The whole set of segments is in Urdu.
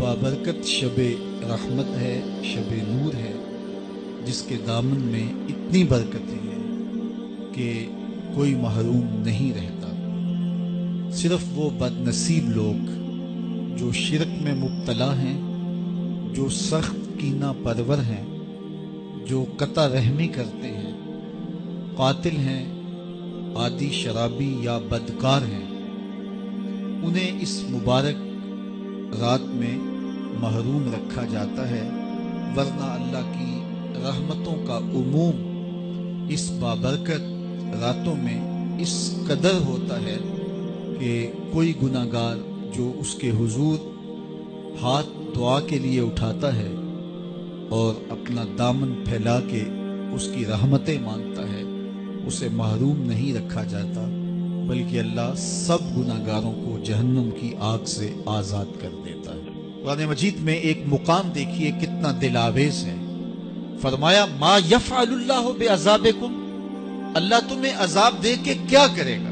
بابرکت شب رحمت ہے، شب نور ہے، جس کے دامن میں اتنی برکتیں ہیں کہ کوئی محروم نہیں رہتا۔ صرف وہ بد نصیب لوگ جو شرک میں مبتلا ہیں، جو سخت کینہ پرور ہیں، جو قطع رحمی کرتے ہیں، قاتل ہیں، عادی شرابی یا بدکار ہیں، انہیں اس مبارک رات میں محروم رکھا جاتا ہے، ورنہ اللہ کی رحمتوں کا عموم اس بابرکت راتوں میں اس قدر ہوتا ہے کہ کوئی گناہ گار جو اس کے حضور ہاتھ دعا کے لیے اٹھاتا ہے اور اپنا دامن پھیلا کے اس کی رحمتیں مانگتا ہے، اسے محروم نہیں رکھا جاتا۔ بلکہ اللہ سب گناہ گاروں کو جہنم کی آگ سے آزاد کر دیتا ہے۔ قرآن مجید میں ایک مقام دیکھیے کتنا دل آویز ہے۔ فرمایا، ما یفعل اللہ بے عذاب اللہ تمہیں عذاب دے کے کیا کرے گا؟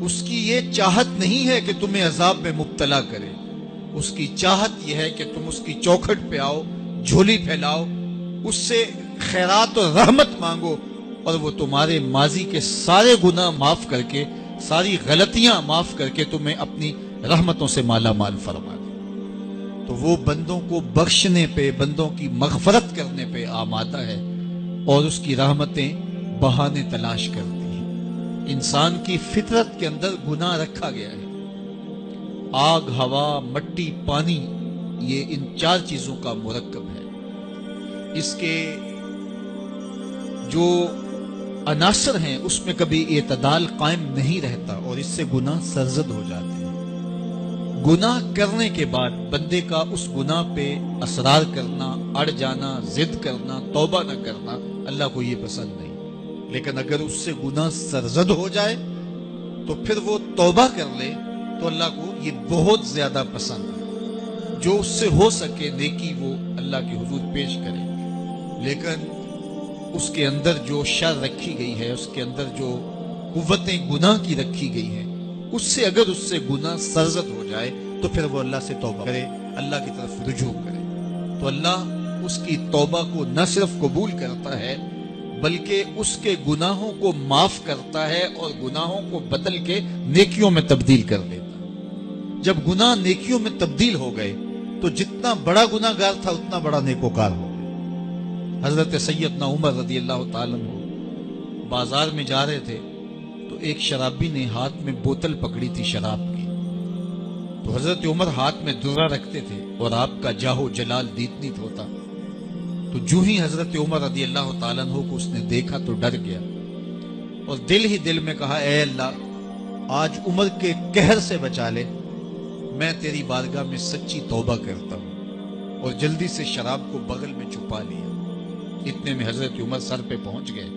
اس کی یہ چاہت نہیں ہے کہ تمہیں عذاب میں مبتلا کرے۔ اس کی چاہت یہ ہے کہ تم اس کی چوکھٹ پہ آؤ، جھولی پھیلاؤ، اس سے خیرات و رحمت مانگو۔ اور وہ تمہارے ماضی کے سارے گناہ معاف کر کے، ساری غلطیاں معاف کر کے تمہیں اپنی رحمتوں سے مالا مال فرما دے۔ تو وہ بندوں کو بخشنے پہ، بندوں کی مغفرت کرنے پہ آمادہ ہے اور اس کی رحمتیں بہانے تلاش کرتی ہیں۔ انسان کی فطرت کے اندر گناہ رکھا گیا ہے۔ آگ، ہوا، مٹی، پانی، یہ ان چار چیزوں کا مرکب ہے۔ اس کے جو عناصر ہیں، اس میں کبھی اعتدال قائم نہیں رہتا اور اس سے گناہ سرزد ہو جاتے ہیں۔ گناہ کرنے کے بعد بندے کا اس گناہ پہ اسرار کرنا، اڑ جانا، ضد کرنا، توبہ نہ کرنا اللہ کو یہ پسند نہیں۔ لیکن اگر اس سے گناہ سرزد ہو جائے، تو پھر وہ توبہ کر لے، تو اللہ کو یہ بہت زیادہ پسند ہے۔ جو اس سے ہو سکے، نیکی وہ اللہ کی حضور پیش کرے۔ لیکن اس کے اندر جو شر رکھی گئی ہے، اس کے اندر جو قوتیں، گناہ کی رکھی گئی ہیں، اس سے اگر اس سے گناہ سرزد ہو جائے تو پھر وہ اللہ سے توبہ کرے، اللہ کی طرف رجوع کرے۔ تو اللہ اس کی توبہ کو نہ صرف قبول کرتا ہے، بلکہ اس کے گناہوں کو معاف کرتا ہے اور گناہوں کو بدل کے نیکیوں میں تبدیل کر دیتا ہے۔ جب گناہ نیکیوں میں تبدیل ہو گئے تو جتنا بڑا گناہ گار تھا، اتنا بڑا نیکوکار ہو حضرت سیدنا عمر رضی اللہ تعالیٰ بازار میں جا رہے تھے تو ایک شرابی نے ہاتھ میں بوتل پکڑی تھی شراب کی۔ تو حضرت عمر ہاتھ میں درہ رکھتے تھے اور آپ کا جاہو جلال دیتنیت ہوتا تو جو ہی حضرت عمر رضی اللہ تعالیٰ کو اس نے دیکھا تو ڈر گیا اور دل ہی دل میں کہا، اے اللہ، آج عمر کے کہر سے بچا لے، میں تیری بارگاہ میں سچی توبہ کرتا ہوں اور جلدی سے شراب کو بغل میں چھپا لیا۔ اتنے میں حضرت عمر سر پہ پہنچ گئے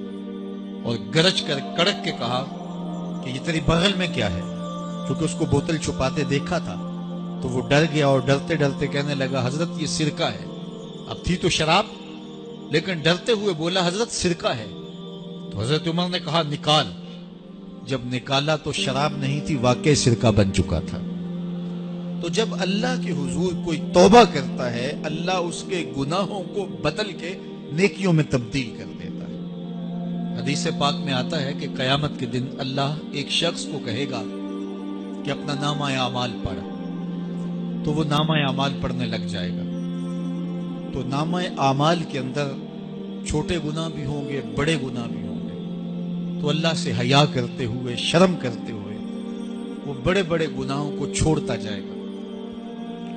اور گرج کر کڑک کے کہا کہ یہ تیری بغل میں کیا ہے؟ کیونکہ اس کو بوتل چھپاتے دیکھا تھا تو وہ ڈر گیا اور ڈرتے ڈرتے کہنے لگا، حضرت یہ سرکہ ہے۔ اب تھی تو شراب؟ لیکن ڈرتے ہوئے بولا، حضرت سرکہ ہے۔ تو حضرت عمر نے کہا، نکال۔ جب نکالا تو شراب نہیں تھی واقع سرکہ بن چکا تھا۔ تو جب اللہ کے حضور کوئی توبہ کرتا ہے، اللہ اس کے گناہوں کو بدل کے نیکیوں میں تبدیل کر دیتا ہے۔ حدیث پاک میں آتا ہے کہ قیامت کے دن اللہ ایک شخص کو کہے گا کہ اپنا نام اعمال پڑھ۔ تو وہ نام اعمال پڑھنے لگ جائے گا۔ تو نام اعمال کے اندر چھوٹے گناہ بھی ہوں گے، بڑے گناہ بھی ہوں گے۔ تو اللہ سے حیا کرتے ہوئے، شرم کرتے ہوئے وہ بڑے بڑے گناہوں کو چھوڑتا جائے گا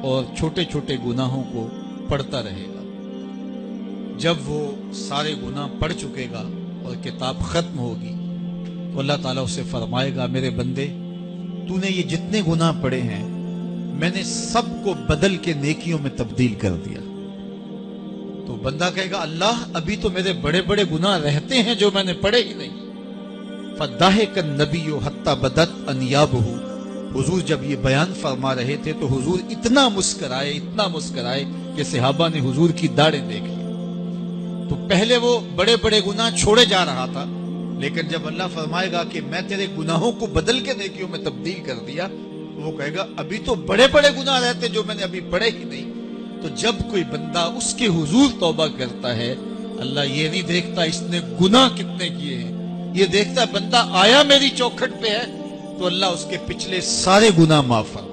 اور چھوٹے چھوٹے گناہوں کو پڑھتا رہے گا۔ جب وہ سارے گناہ پڑھ چکے گا اور کتاب ختم ہوگی تو اللہ تعالیٰ اسے فرمائے گا، میرے بندے، تو نے یہ جتنے گناہ پڑے ہیں، میں نے سب کو بدل کے نیکیوں میں تبدیل کر دیا۔ تو بندہ کہے گا، اللہ، ابھی تو میرے بڑے بڑے گناہ رہتے ہیں جو میں نے پڑھے ہی نہیں۔ فداہ کن نبی حتہ بدت انیاب ہو حضور جب یہ بیان فرما رہے تھے تو حضور اتنا مسکرائے اتنا مسکرائے کہ صحابہ نے حضور کی داڑیں دیکھ لی تو پہلے وہ بڑے بڑے گناہ چھوڑے جا رہا تھا، لیکن جب اللہ فرمائے گا کہ میں تیرے گناہوں کو بدل کے نیکیوں میں تبدیل کر دیا وہ کہے گا، ابھی تو بڑے بڑے گناہ رہتے جو میں نے ابھی پڑھے ہی نہیں۔ تو جب کوئی بندہ اس کے حضور توبہ کرتا ہے، اللہ یہ نہیں دیکھتا اس نے گناہ کتنے کیے ہیں، یہ دیکھتا بندہ آیا میری چوکھٹ پہ ہے، تو اللہ اس کے پچھلے سارے گناہ معاف فرما